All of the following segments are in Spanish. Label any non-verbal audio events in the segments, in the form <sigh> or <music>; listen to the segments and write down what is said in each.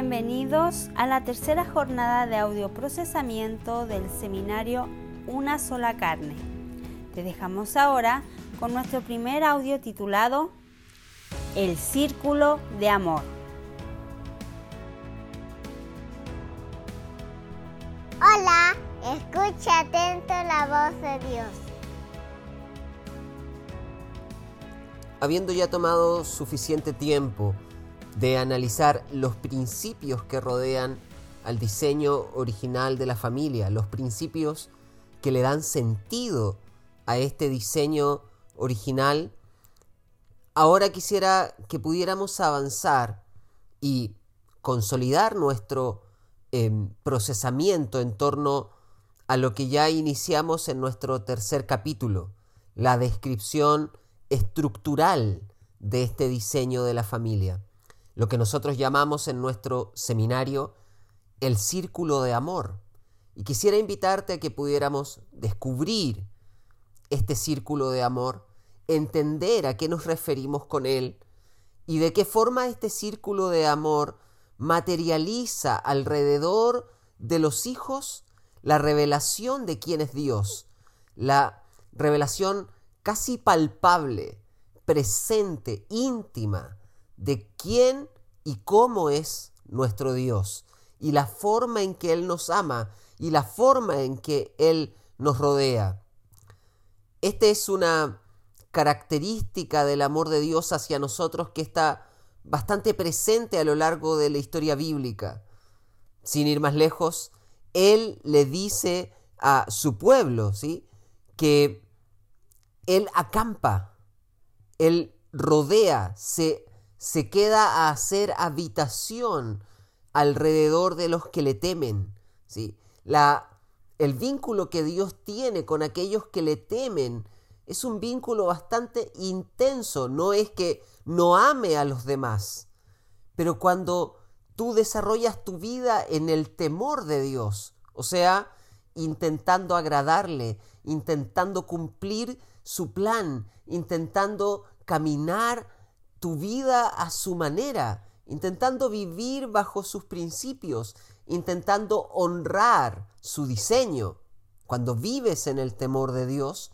Bienvenidos a la tercera jornada de audioprocesamiento del seminario Una sola carne. Te dejamos ahora con nuestro primer audio titulado El círculo de amor. Hola, escucha atento la voz de Dios. Habiendo ya tomado suficiente tiempo de analizar los principios que rodean al diseño original de la familia, los principios que le dan sentido a este diseño original, ahora quisiera que pudiéramos avanzar y consolidar nuestro em, procesamiento en torno a lo que ya iniciamos en nuestro tercer capítulo, la descripción estructural de este diseño de la familia lo que nosotros llamamos en nuestro seminario el círculo de amor. Y quisiera invitarte a que pudiéramos descubrir este círculo de amor, entender a qué nos referimos con él y de qué forma este círculo de amor materializa alrededor de los hijos la revelación de quién es Dios, la revelación casi palpable, presente, íntima de quién y cómo es nuestro Dios y la forma en que Él nos ama y la forma en que Él nos rodea. Esta es una característica del amor de Dios hacia nosotros que está bastante presente a lo largo de la historia bíblica. Sin ir más lejos, Él le dice a su pueblo, ¿sí? Que Él acampa, Él rodea, se se queda a hacer habitación alrededor de los que le temen. ¿sí? La, el vínculo que Dios tiene con aquellos que le temen es un vínculo bastante intenso. No es que no ame a los demás, pero cuando tú desarrollas tu vida en el temor de Dios, o sea, intentando agradarle, intentando cumplir su plan, intentando caminar tu vida a su manera, intentando vivir bajo sus principios, intentando honrar su diseño. Cuando vives en el temor de Dios,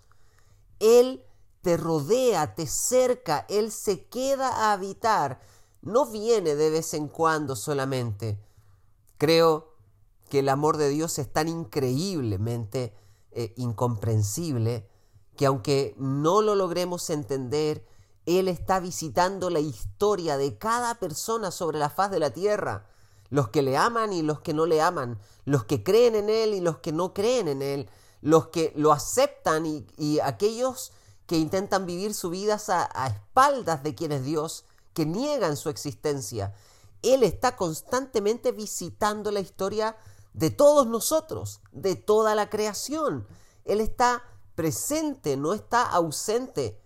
Él te rodea, te cerca, Él se queda a habitar, no viene de vez en cuando solamente. Creo que el amor de Dios es tan increíblemente eh, incomprensible que aunque no lo logremos entender, él está visitando la historia de cada persona sobre la faz de la tierra, los que le aman y los que no le aman, los que creen en Él y los que no creen en Él, los que lo aceptan y, aquellos que intentan vivir su vida a, a espaldas de quien es Dios, que niegan su existencia. Él está constantemente visitando la historia de todos nosotros, de toda la creación. Él está presente, no está ausente.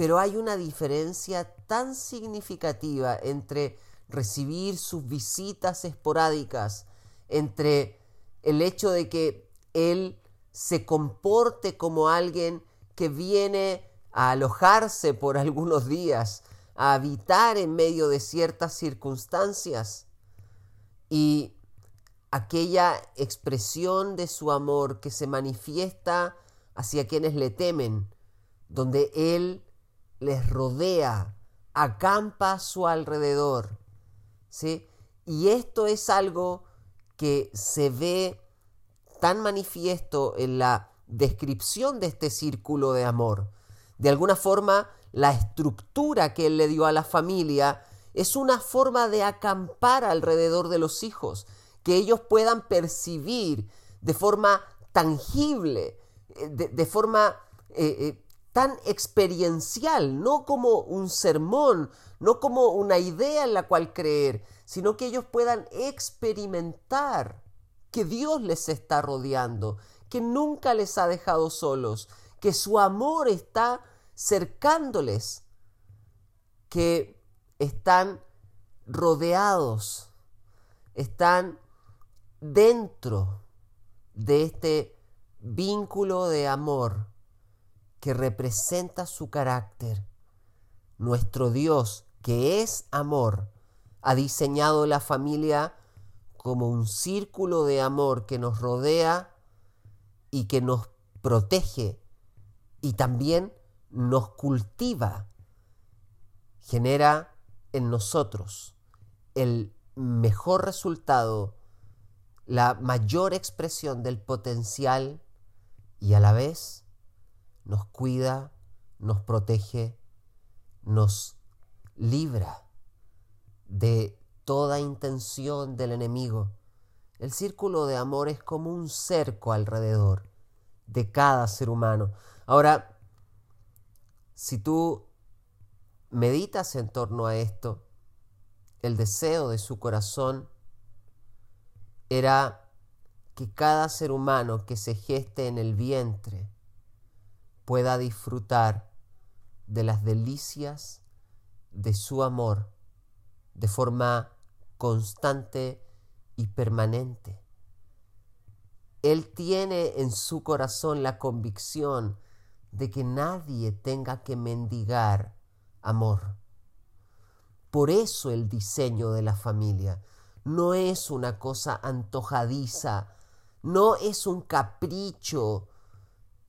Pero hay una diferencia tan significativa entre recibir sus visitas esporádicas, entre el hecho de que Él se comporte como alguien que viene a alojarse por algunos días, a habitar en medio de ciertas circunstancias y aquella expresión de su amor que se manifiesta hacia quienes le temen, donde Él les rodea, acampa a su alrededor. ¿sí? Y esto es algo que se ve tan manifiesto en la descripción de este círculo de amor. De alguna forma, la estructura que él le dio a la familia es una forma de acampar alrededor de los hijos, que ellos puedan percibir de forma tangible, eh, de, forma eh, eh, tan experiencial, no como un sermón, no como una idea en la cual creer, sino que ellos puedan experimentar que Dios les está rodeando, que nunca les ha dejado solos, que su amor está cercándoles, que están rodeados, están dentro de este vínculo de amor que representa su carácter. Nuestro Dios, que es amor, ha diseñado la familia como un círculo de amor que nos rodea y que nos protege y también nos cultiva, genera en nosotros el mejor resultado, la mayor expresión del potencial y a la vez nos cuida, nos protege, nos libra de toda intención del enemigo. El círculo de amor es como un cerco alrededor de cada ser humano. Ahora, si tú meditas en torno a esto, el deseo de su corazón era que cada ser humano que se geste en el vientre pueda disfrutar de las delicias de su amor de forma constante y permanente. Él tiene en su corazón la convicción de que nadie tenga que mendigar amor. Por eso el diseño de la familia no es una cosa antojadiza, no es un capricho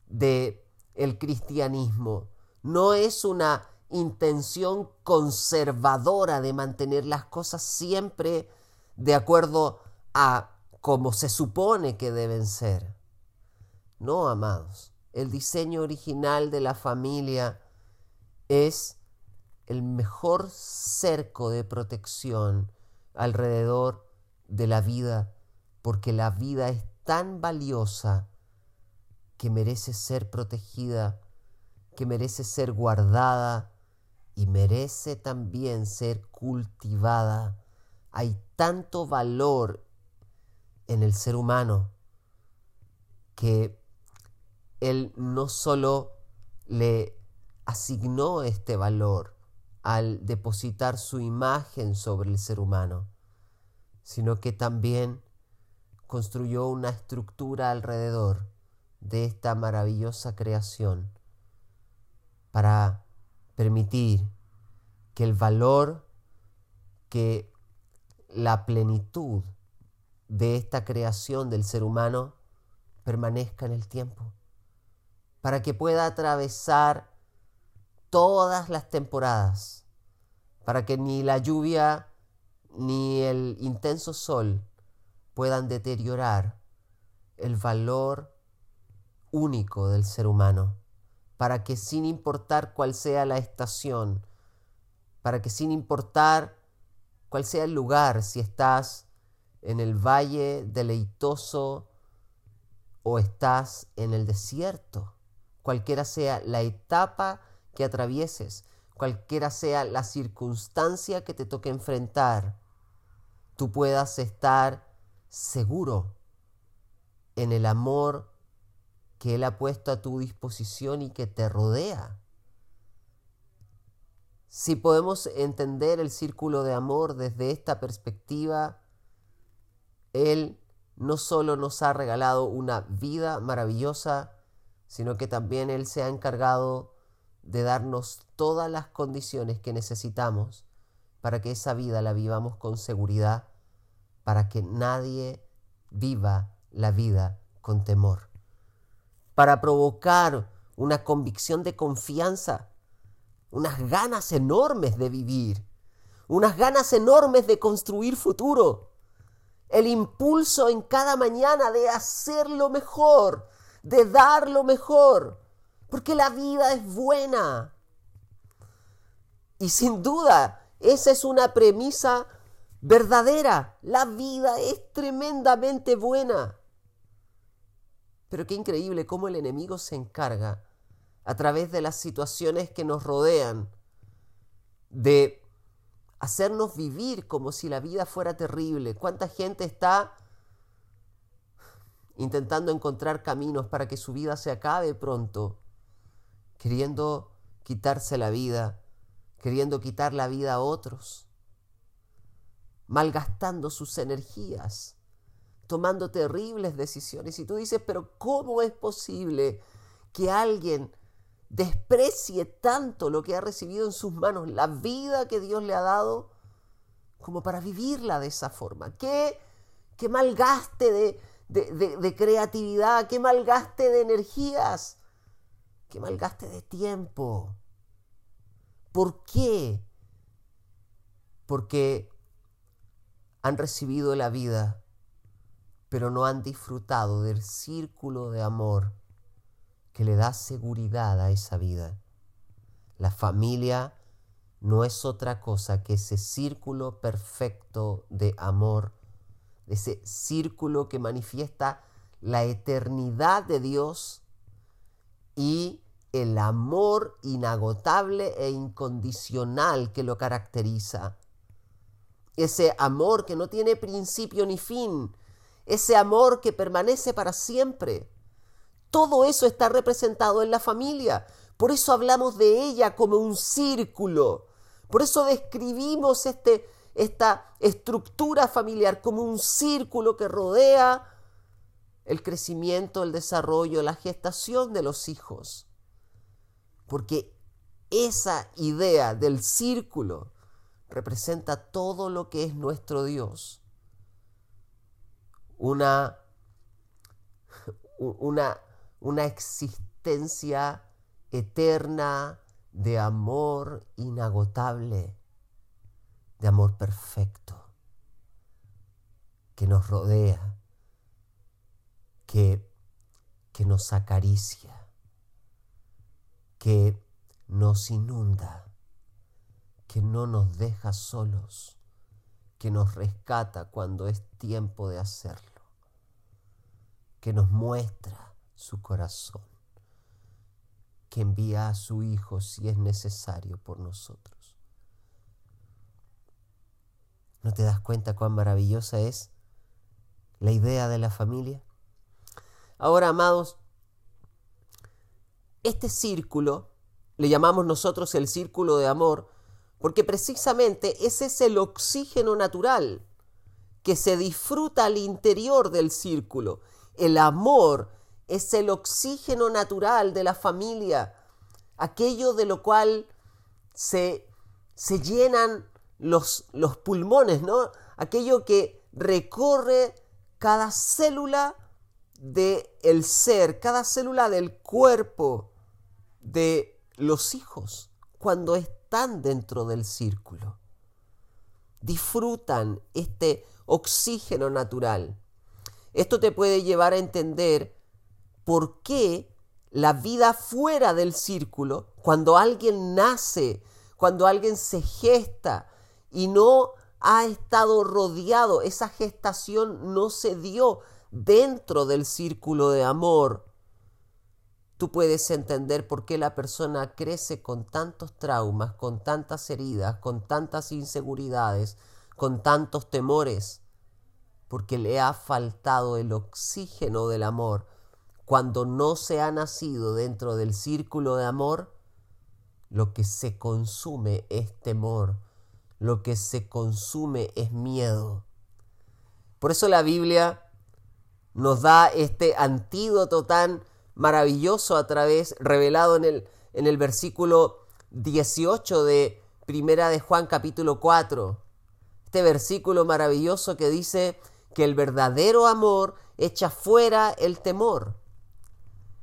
de el cristianismo, no es una intención conservadora de mantener las cosas siempre de acuerdo a como se supone que deben ser. No, amados, el diseño original de la familia es el mejor cerco de protección alrededor de la vida, porque la vida es tan valiosa que merece ser protegida, que merece ser guardada y merece también ser cultivada. Hay tanto valor en el ser humano que él no solo le asignó este valor, al depositar su imagen sobre el ser humano, sino que también construyó una estructura alrededor de esta maravillosa creación para permitir que el valor, que la plenitud de esta creación del ser humano permanezca en el tiempo, para que pueda atravesar todas las temporadas, para que ni la lluvia ni el intenso sol puedan deteriorar el valor único del ser humano, para que sin importar cuál sea la estación, para que sin importar cuál sea el lugar, si estás en el valle deleitoso o estás en el desierto, cualquiera sea la etapa que atravieses, cualquiera sea la circunstancia que te toque enfrentar, tú puedas estar seguro en el amor que Él ha puesto a tu disposición y que te rodea. Si podemos entender el círculo de amor desde esta perspectiva, Él no solo nos ha regalado una vida maravillosa, sino que también Él se ha encargado de darnos todas las condiciones que necesitamos para que esa vida la vivamos con seguridad, para que nadie viva la vida con temor, para provocar una convicción de confianza, unas ganas enormes de vivir, unas ganas enormes de construir futuro, el impulso en cada mañana de hacer lo mejor, de dar lo mejor, porque la vida es buena. Y sin duda, esa es una premisa verdadera. La vida es tremendamente buena. Pero qué increíble cómo el enemigo se encarga a través de las situaciones que nos rodean de hacernos vivir como si la vida fuera terrible. ¿Cuánta gente está intentando encontrar caminos para que su vida se acabe pronto? queriendo quitarse la vida, queriendo quitar la vida a otros, malgastando sus energías, tomando terribles decisiones. Y tú dices, pero ¿cómo es posible que alguien desprecie tanto lo que ha recibido en sus manos, la vida que Dios le ha dado, como para vivirla de esa forma. ¿Qué, qué malgaste de, de, de creatividad? ¿Qué malgaste de energías? ¿Qué malgaste de tiempo? ¿Por qué? Porque han recibido la vida, pero no han disfrutado del círculo de amor que le da seguridad a esa vida. La familia no es otra cosa que ese círculo perfecto de amor, ese círculo que manifiesta la eternidad de Dios y el amor inagotable e incondicional que lo caracteriza. Ese amor que no tiene principio ni fin, ese amor que permanece para siempre. Todo eso está representado en la familia. Por eso hablamos de ella como un círculo. Por eso describimos este, esta estructura familiar como un círculo que rodea el crecimiento, el desarrollo, la gestación de los hijos. Porque esa idea del círculo representa todo lo que es nuestro Dios. Una, <laughs> una, una existencia eterna de amor inagotable, de amor perfecto, que nos rodea, que, que nos acaricia, que nos inunda, que no nos deja solos, que nos rescata cuando es tiempo de hacerlo, que nos muestra su corazón que envía a su Hijo si es necesario por nosotros. ¿No te das cuenta cuán maravillosa es la idea de la familia? Ahora, amados, este círculo le llamamos nosotros el círculo de amor porque precisamente ese es el oxígeno natural que se disfruta al interior del círculo. El amor es el oxígeno natural de la familia, aquello de lo cual se, se llenan los, los pulmones, ¿no? Aquello que recorre cada célula del el ser, cada célula del cuerpo de los hijos cuando están dentro del círculo. Disfrutan este oxígeno natural. Esto te puede llevar a entender por qué la vida fuera del círculo, cuando alguien nace, cuando alguien se gesta y no ha estado rodeado, esa gestación no se dio dentro del círculo de amor, tú puedes entender por qué la persona crece con tantos traumas, con tantas heridas, con tantas inseguridades, con tantos temores, porque le ha faltado el oxígeno del amor cuando no se ha nacido dentro del círculo de amor, lo que se consume es temor, lo que se consume es miedo. Por eso la Biblia nos da este antídoto tan maravilloso a través, revelado en el, en el versículo 18 de Primera de Juan capítulo 4. Este versículo maravilloso que dice que el verdadero amor echa fuera el temor.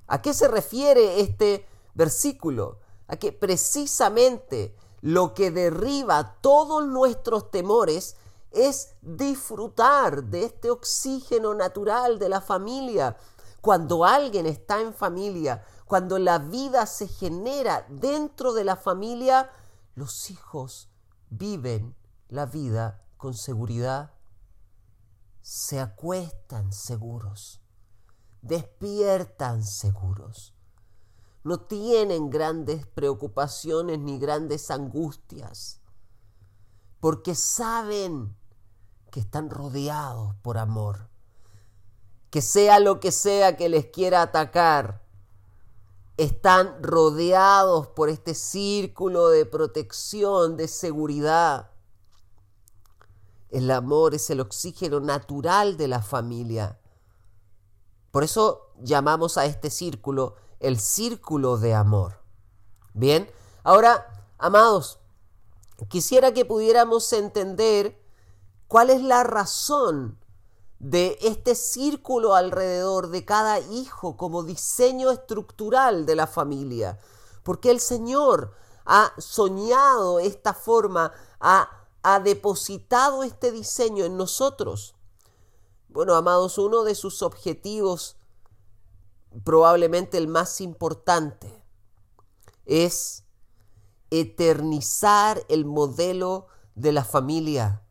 ¿A qué se refiere este versículo? A que precisamente lo que derriba todos nuestros temores es disfrutar de este oxígeno natural de la familia. Cuando alguien está en familia, cuando la vida se genera dentro de la familia, los hijos viven la vida con seguridad, se acuestan seguros despiertan seguros. No tienen grandes preocupaciones ni grandes angustias, porque saben que están rodeados por amor. Que sea lo que sea que les quiera atacar, están rodeados por este círculo de protección, de seguridad. El amor es el oxígeno natural de la familia por eso llamamos a este círculo el círculo de amor. Bien, ahora, amados, quisiera que pudiéramos entender ¿Cuál es la razón de este círculo alrededor de cada hijo como diseño estructural de la familia? Porque el Señor ha soñado esta forma, ha, ha depositado este diseño en nosotros. Bueno, amados, uno de sus objetivos, probablemente el más importante, es eternizar el modelo de la familia.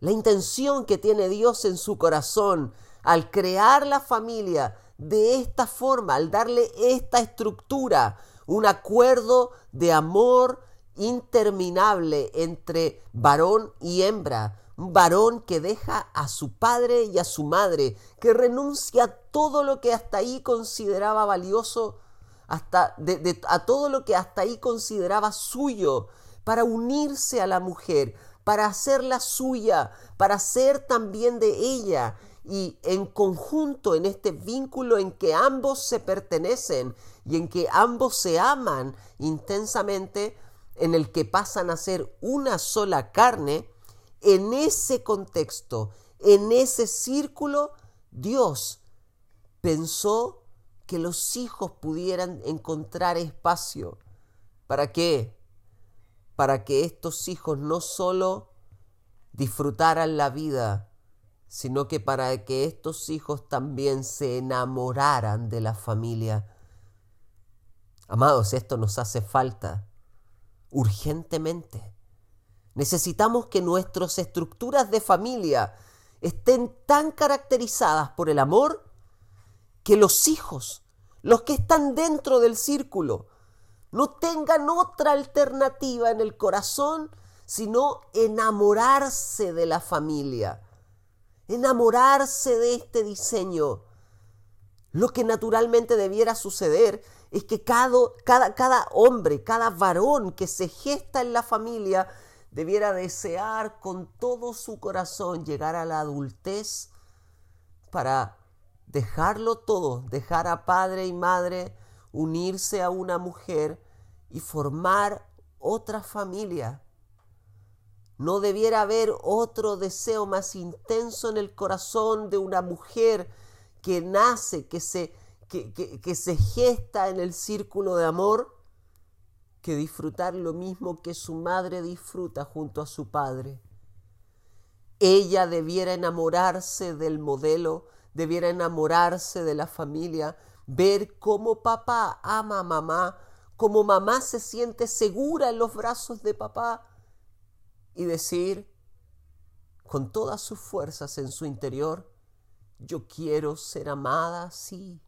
La intención que tiene Dios en su corazón al crear la familia de esta forma, al darle esta estructura, un acuerdo de amor interminable entre varón y hembra, un varón que deja a su padre y a su madre, que renuncia a todo lo que hasta ahí consideraba valioso, hasta a todo lo que hasta ahí consideraba suyo, para unirse a la mujer, para hacerla suya, para ser también de ella. Y en conjunto en este vínculo en que ambos se pertenecen y en que ambos se aman intensamente, en el que pasan a ser una sola carne, en ese contexto, en ese círculo, Dios pensó que los hijos pudieran encontrar espacio. ¿Para qué? para que estos hijos no solo disfrutaran la vida, sino que para que estos hijos también se enamoraran de la familia. Amados, esto nos hace falta urgentemente. Necesitamos que nuestras estructuras de familia estén tan caracterizadas por el amor que los hijos, los que están dentro del círculo, no tengan otra alternativa en el corazón sino enamorarse de la familia, enamorarse de este diseño. Lo que naturalmente debiera suceder es que cada, cada, hombre, cada varón que se gesta en la familia, debiera desear con todo su corazón llegar a la adultez para dejarlo todo, dejar a padre y madre, unirse a una mujer y formar otra familia. No debiera haber otro deseo más intenso en el corazón de una mujer que nace, que se, que, se gesta en el círculo de amor, que disfrutar lo mismo que su madre disfruta junto a su padre. Ella debiera enamorarse del modelo, debiera enamorarse de la familia, ver cómo papá ama a mamá, como mamá se siente segura en los brazos de papá y decir con todas sus fuerzas en su interior, yo quiero ser amada así,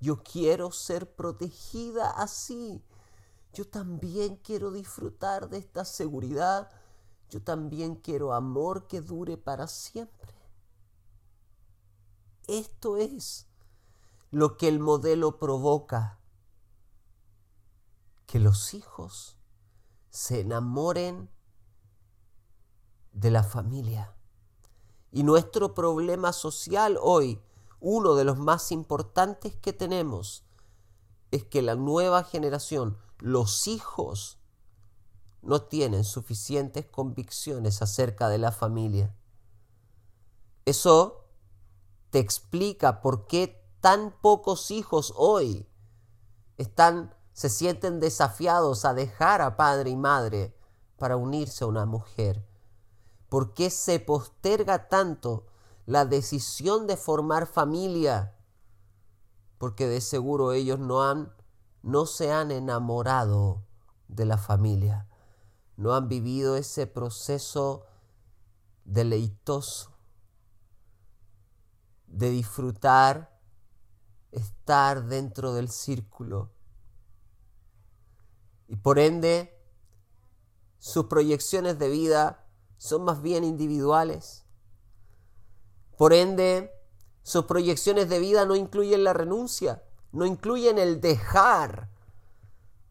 yo quiero ser protegida así, yo también quiero disfrutar de esta seguridad, yo también quiero amor que dure para siempre. Esto es lo que el modelo provoca que los hijos se enamoren de la familia. Y nuestro problema social hoy, uno de los más importantes que tenemos, es que la nueva generación, los hijos, no tienen suficientes convicciones acerca de la familia. Eso te explica por qué tan pocos hijos hoy están se sienten desafiados a dejar a padre y madre para unirse a una mujer? ¿Por qué se posterga tanto la decisión de formar familia? Porque de seguro ellos no han no se han enamorado de la familia, no han vivido ese proceso deleitoso de disfrutar estar dentro del círculo y por ende sus proyecciones de vida son más bien individuales. Por ende, sus proyecciones de vida no incluyen la renuncia, no incluyen el dejar,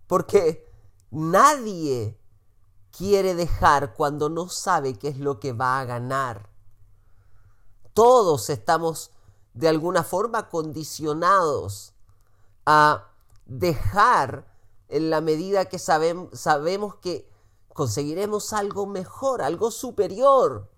porque nadie quiere dejar cuando no sabe qué es lo que va a ganar. Todos estamos de alguna forma condicionados a dejar en la medida que sabemos que conseguiremos algo mejor, algo superior.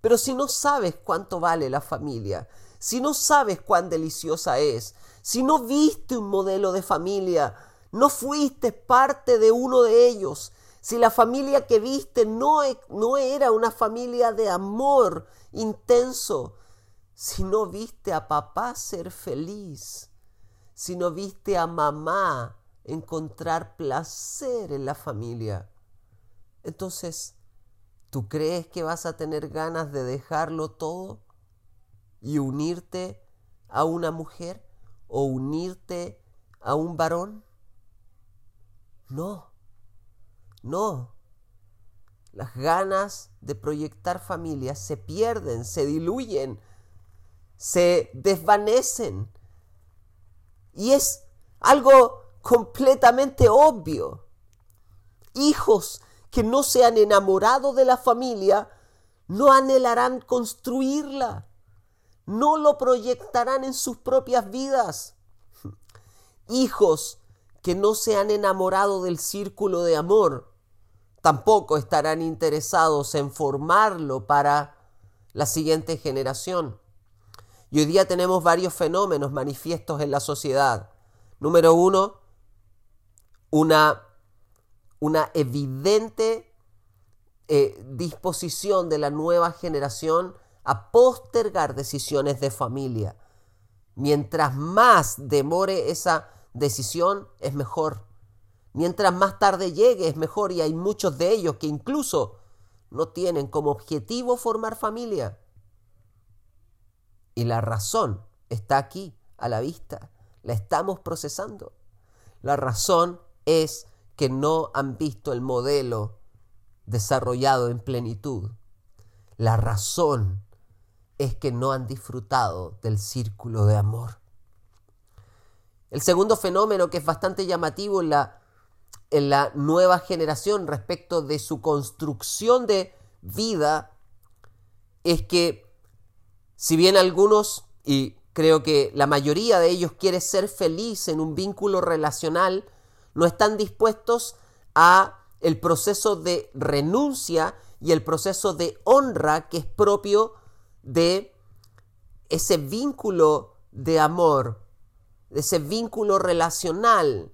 Pero si no sabes cuánto vale la familia, si no sabes cuán deliciosa es, si no viste un modelo de familia, no fuiste parte de uno de ellos, si la familia que viste no, e, no era una familia de amor intenso, si no viste a papá ser feliz, si no viste a mamá encontrar placer en la familia, entonces, ¿tú crees que vas a tener ganas de dejarlo todo y unirte a una mujer o unirte a un varón? No, no. Las ganas de proyectar familia se pierden, se diluyen, se desvanecen. Y es algo completamente obvio. Hijos que no se han enamorado de la familia no anhelarán construirla, no lo proyectarán en sus propias vidas. Hijos que no se han enamorado del círculo de amor tampoco estarán interesados en formarlo para la siguiente generación. Y hoy día tenemos varios fenómenos manifiestos en la sociedad. Número uno, una una evidente eh, disposición de la nueva generación a postergar decisiones de familia. Mientras más demore esa decisión, es mejor. Mientras más tarde llegue, es mejor. Y hay muchos de ellos que incluso no tienen como objetivo formar familia. Y la razón está aquí, a la vista. La estamos procesando. La razón es que no han visto el modelo desarrollado en plenitud. La razón es que no han disfrutado del círculo de amor. El segundo fenómeno que es bastante llamativo en la, en la nueva generación respecto de su construcción de vida es que si bien algunos, y creo que la mayoría de ellos quiere ser feliz en un vínculo relacional, no están dispuestos a el proceso de renuncia y el proceso de honra que es propio de ese vínculo de amor, de ese vínculo relacional.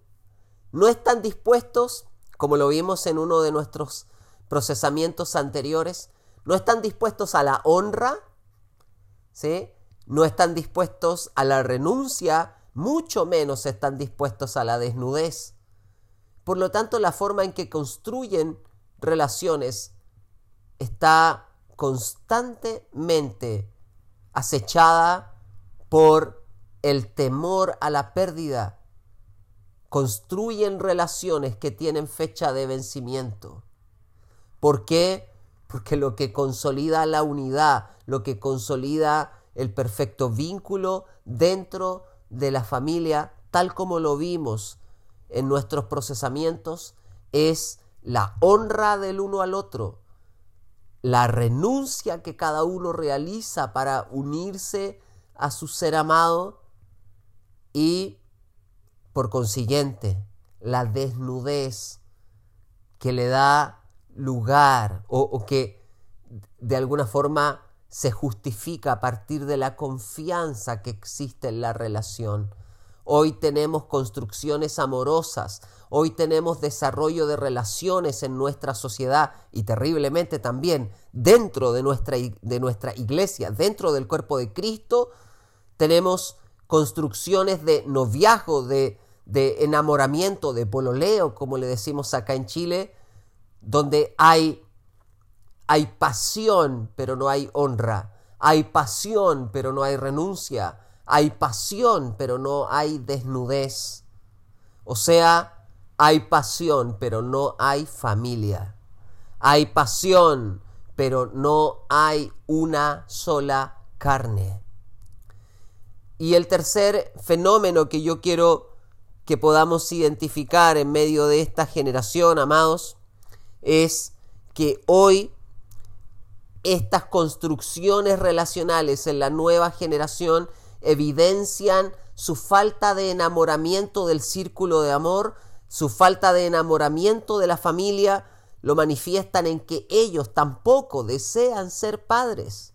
No están dispuestos, como lo vimos en uno de nuestros procesamientos anteriores, no están dispuestos a la honra, ¿sí? no están dispuestos a la renuncia, mucho menos están dispuestos a la desnudez. Por lo tanto, la forma en que construyen relaciones está constantemente acechada por el temor a la pérdida. Construyen relaciones que tienen fecha de vencimiento. ¿Por qué? Porque lo que consolida la unidad, lo que consolida el perfecto vínculo dentro de la familia, tal como lo vimos en nuestros procesamientos es la honra del uno al otro, la renuncia que cada uno realiza para unirse a su ser amado y, por consiguiente, la desnudez que le da lugar o, o que de alguna forma se justifica a partir de la confianza que existe en la relación Hoy tenemos construcciones amorosas, hoy tenemos desarrollo de relaciones en nuestra sociedad y terriblemente también dentro de nuestra, de nuestra iglesia, dentro del cuerpo de Cristo, tenemos construcciones de noviazgo, de, de enamoramiento, de pololeo, como le decimos acá en Chile, donde hay, hay pasión, pero no hay honra, hay pasión, pero no hay renuncia, hay pasión, pero no hay desnudez. O sea, hay pasión, pero no hay familia. Hay pasión, pero no hay una sola carne. Y el tercer fenómeno que yo quiero que podamos identificar en medio de esta generación, amados, es que hoy estas construcciones relacionales en la nueva generación evidencian su falta de enamoramiento del círculo de amor, su falta de enamoramiento de la familia, lo manifiestan en que ellos tampoco desean ser padres.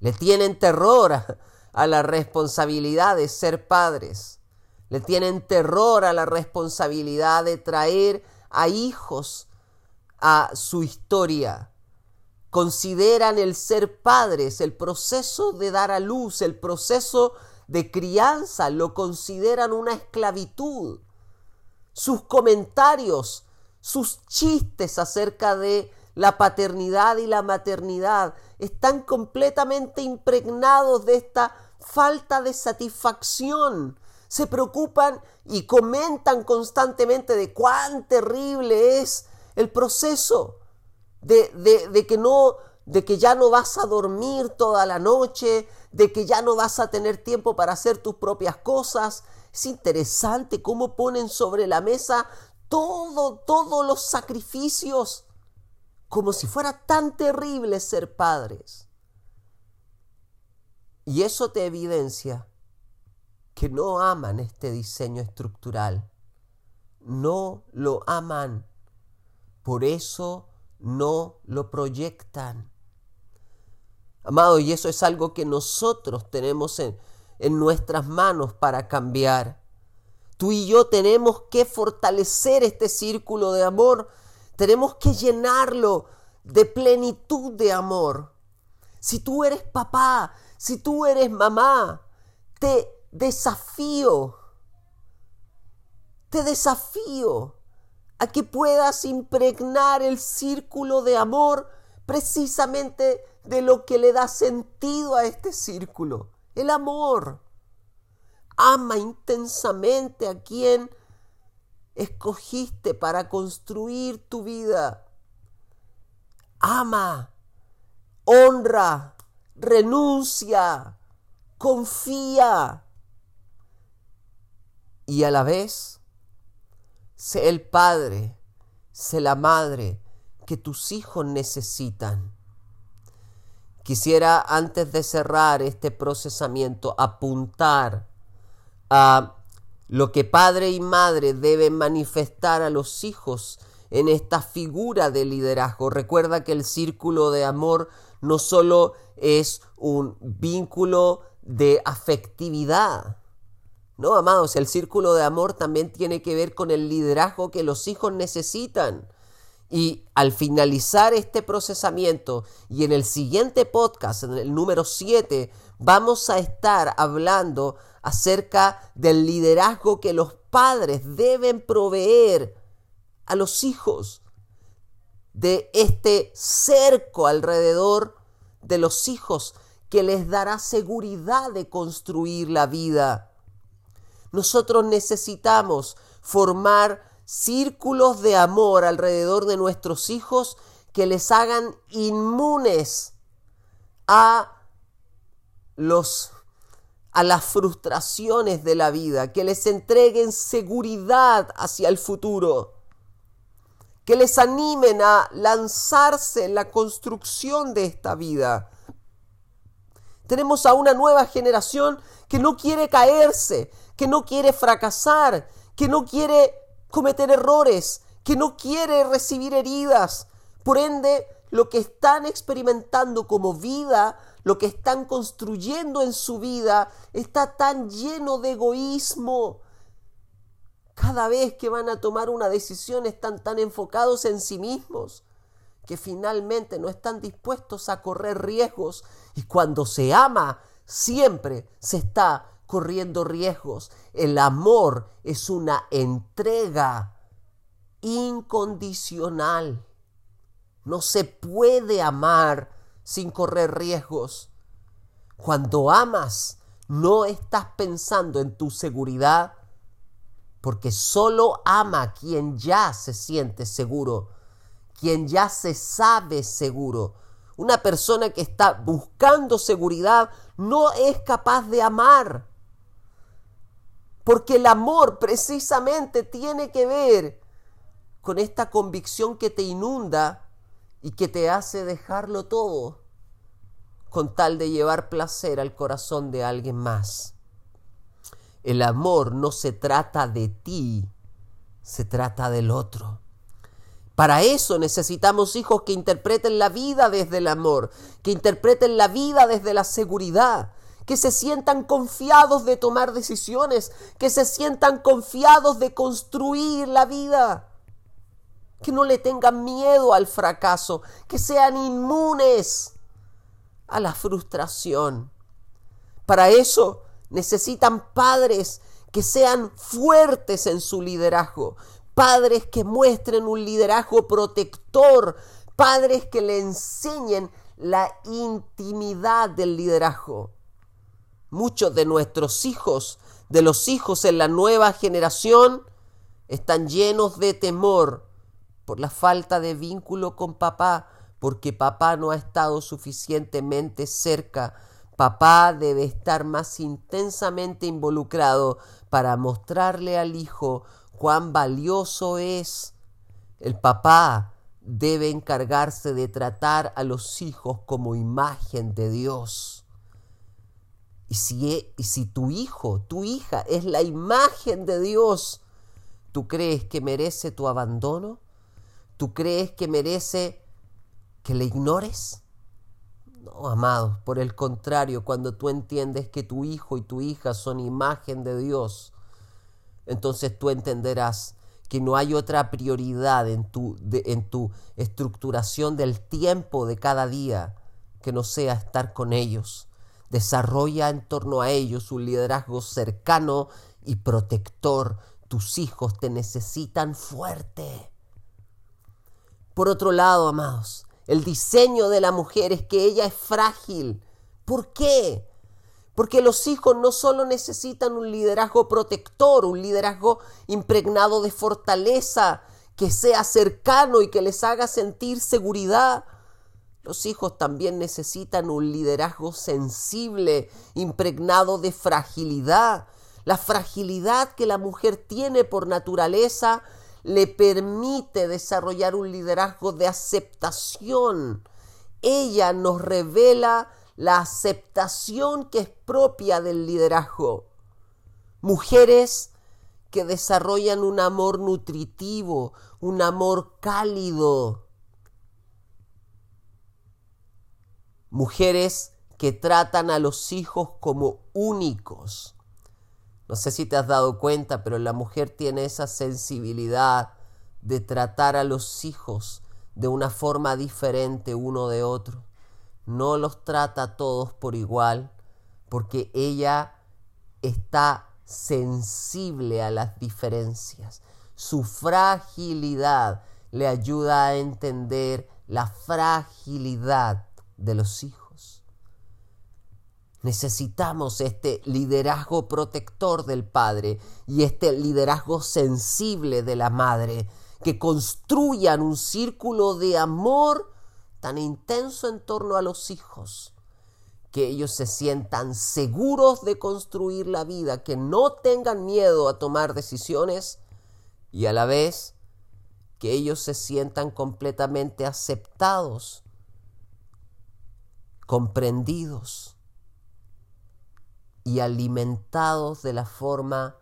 Le tienen terror a, la responsabilidad de ser padres. Le tienen terror a la responsabilidad de traer a hijos a su historia. Consideran el ser padres, el proceso de dar a luz, el proceso de crianza, lo consideran una esclavitud. Sus comentarios, sus chistes acerca de la paternidad y la maternidad están completamente impregnados de esta falta de satisfacción. Se preocupan y comentan constantemente de cuán terrible es el proceso, de, que no, de que ya no vas a dormir toda la noche, de que ya no vas a tener tiempo para hacer tus propias cosas. Es interesante cómo ponen sobre la mesa todo, todos los sacrificios, como si fuera tan terrible ser padres. Y eso te evidencia que no aman este diseño estructural. No lo aman. Por eso no lo proyectan. Amado, y eso es algo que nosotros tenemos en, en nuestras manos para cambiar. Tú y yo tenemos que fortalecer este círculo de amor. Tenemos que llenarlo de plenitud de amor. Si tú eres papá, si tú eres mamá, te desafío, te desafío a que puedas impregnar el círculo de amor precisamente de lo que le da sentido a este círculo, el amor. Ama intensamente a quien escogiste para construir tu vida. Ama, honra, renuncia, confía. Y a la vez, Sé el padre, sé la madre que tus hijos necesitan. Quisiera antes de cerrar este procesamiento apuntar a lo que padre y madre deben manifestar a los hijos en esta figura de liderazgo. Recuerda que el círculo de amor no solo es un vínculo de afectividad, no, amados, el círculo de amor también tiene que ver con el liderazgo que los hijos necesitan. Y al finalizar este procesamiento y en el siguiente podcast, en el número 7, vamos a estar hablando acerca del liderazgo que los padres deben proveer a los hijos, de este cerco alrededor de los hijos que les dará seguridad de construir la vida nosotros necesitamos formar círculos de amor alrededor de nuestros hijos que les hagan inmunes a los a las frustraciones de la vida, que les entreguen seguridad hacia el futuro, que les animen a lanzarse en la construcción de esta vida. Tenemos a una nueva generación que no quiere caerse, que no quiere fracasar, que no quiere cometer errores, que no quiere recibir heridas. Por ende, lo que están experimentando como vida, lo que están construyendo en su vida, está tan lleno de egoísmo. Cada vez que van a tomar una decisión están tan enfocados en sí mismos que finalmente no están dispuestos a correr riesgos. Y cuando se ama, siempre se está corriendo riesgos. El amor es una entrega incondicional. No se puede amar sin correr riesgos. Cuando amas, no estás pensando en tu seguridad, porque solo ama quien ya se siente seguro, quien ya se sabe seguro. Una persona que está buscando seguridad no es capaz de amar. Porque el amor precisamente tiene que ver con esta convicción que te inunda y que te hace dejarlo todo con tal de llevar placer al corazón de alguien más. El amor no se trata de ti, se trata del otro. Para eso necesitamos hijos que interpreten la vida desde el amor, que interpreten la vida desde la seguridad, que se sientan confiados de tomar decisiones, que se sientan confiados de construir la vida, que no le tengan miedo al fracaso, que sean inmunes a la frustración. Para eso necesitan padres que sean fuertes en su liderazgo, padres que muestren un liderazgo protector, padres que le enseñen la intimidad del liderazgo. Muchos de nuestros hijos, de los hijos en la nueva generación, están llenos de temor por la falta de vínculo con papá, porque papá no ha estado suficientemente cerca. Papá debe estar más intensamente involucrado para mostrarle al hijo cuán valioso es. El papá debe encargarse de tratar a los hijos como imagen de Dios. Y si, e, y si tu hijo, tu hija es la imagen de Dios, ¿tú crees que merece tu abandono? ¿Tú crees que merece que le ignores? No, amados, por el contrario, cuando tú entiendes que tu hijo y tu hija son imagen de Dios, entonces tú entenderás que no hay otra prioridad en tu, en tu estructuración del tiempo de cada día que no sea estar con ellos. Desarrolla en torno a ellos un liderazgo cercano y protector. Tus hijos te necesitan fuerte. Por otro lado, amados, el diseño de la mujer es que ella es frágil. ¿Por qué? Porque los hijos no solo necesitan un liderazgo protector, un liderazgo impregnado de fortaleza, que sea cercano y que les haga sentir seguridad. Los hijos también necesitan un liderazgo sensible, impregnado de fragilidad. La fragilidad que la mujer tiene por naturaleza le permite desarrollar un liderazgo de aceptación. Ella nos revela la aceptación que es propia del liderazgo. Mujeres que desarrollan un amor nutritivo, un amor cálido. Mujeres que tratan a los hijos como únicos no sé si te has dado cuenta, pero la mujer tiene esa sensibilidad de tratar a los hijos de una forma diferente uno de otro. No los trata a todos por igual, porque ella está sensible a las diferencias. Su fragilidad le ayuda a entender la fragilidad de los hijos. Necesitamos este liderazgo protector del padre y este liderazgo sensible de la madre que construyan un círculo de amor tan intenso en torno a los hijos que ellos se sientan seguros de construir la vida, que no tengan miedo a tomar decisiones y a la vez que ellos se sientan completamente aceptados, comprendidos y alimentados de la forma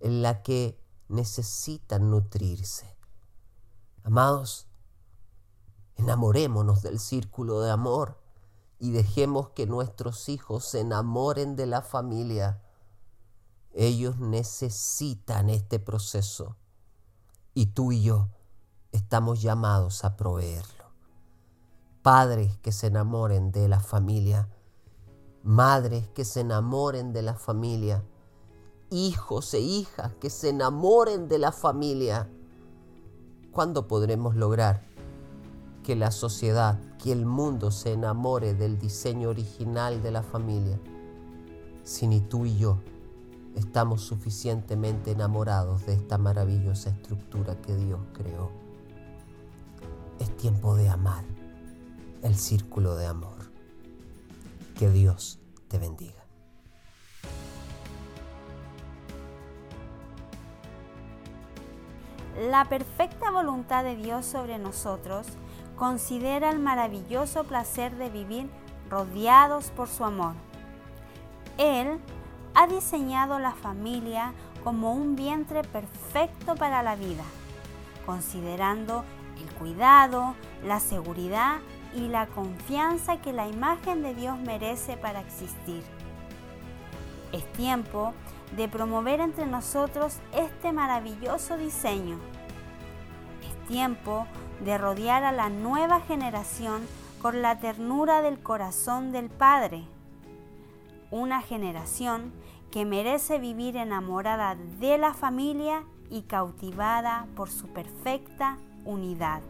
en la que necesitan nutrirse. Amados, enamorémonos del círculo de amor y dejemos que nuestros hijos se enamoren de la familia. Ellos necesitan este proceso y tú y yo estamos llamados a proveerlo. Padres que se enamoren de la familia madres que se enamoren de la familia, hijos e hijas que se enamoren de la familia. ¿Cuándo podremos lograr que la sociedad, que el mundo se enamore del diseño original de la familia? Si ni tú y yo estamos suficientemente enamorados de esta maravillosa estructura que Dios creó. Es tiempo de amar el círculo de amor. Que Dios te bendiga. La perfecta voluntad de Dios sobre nosotros considera el maravilloso placer de vivir rodeados por su amor. Él ha diseñado la familia como un vientre perfecto para la vida, considerando el cuidado, la seguridad y la confianza que la imagen de Dios merece para existir. Es tiempo de promover entre nosotros este maravilloso diseño. Es tiempo de rodear a la nueva generación con la ternura del corazón del Padre. Una generación que merece vivir enamorada de la familia y cautivada por su perfecta unidad.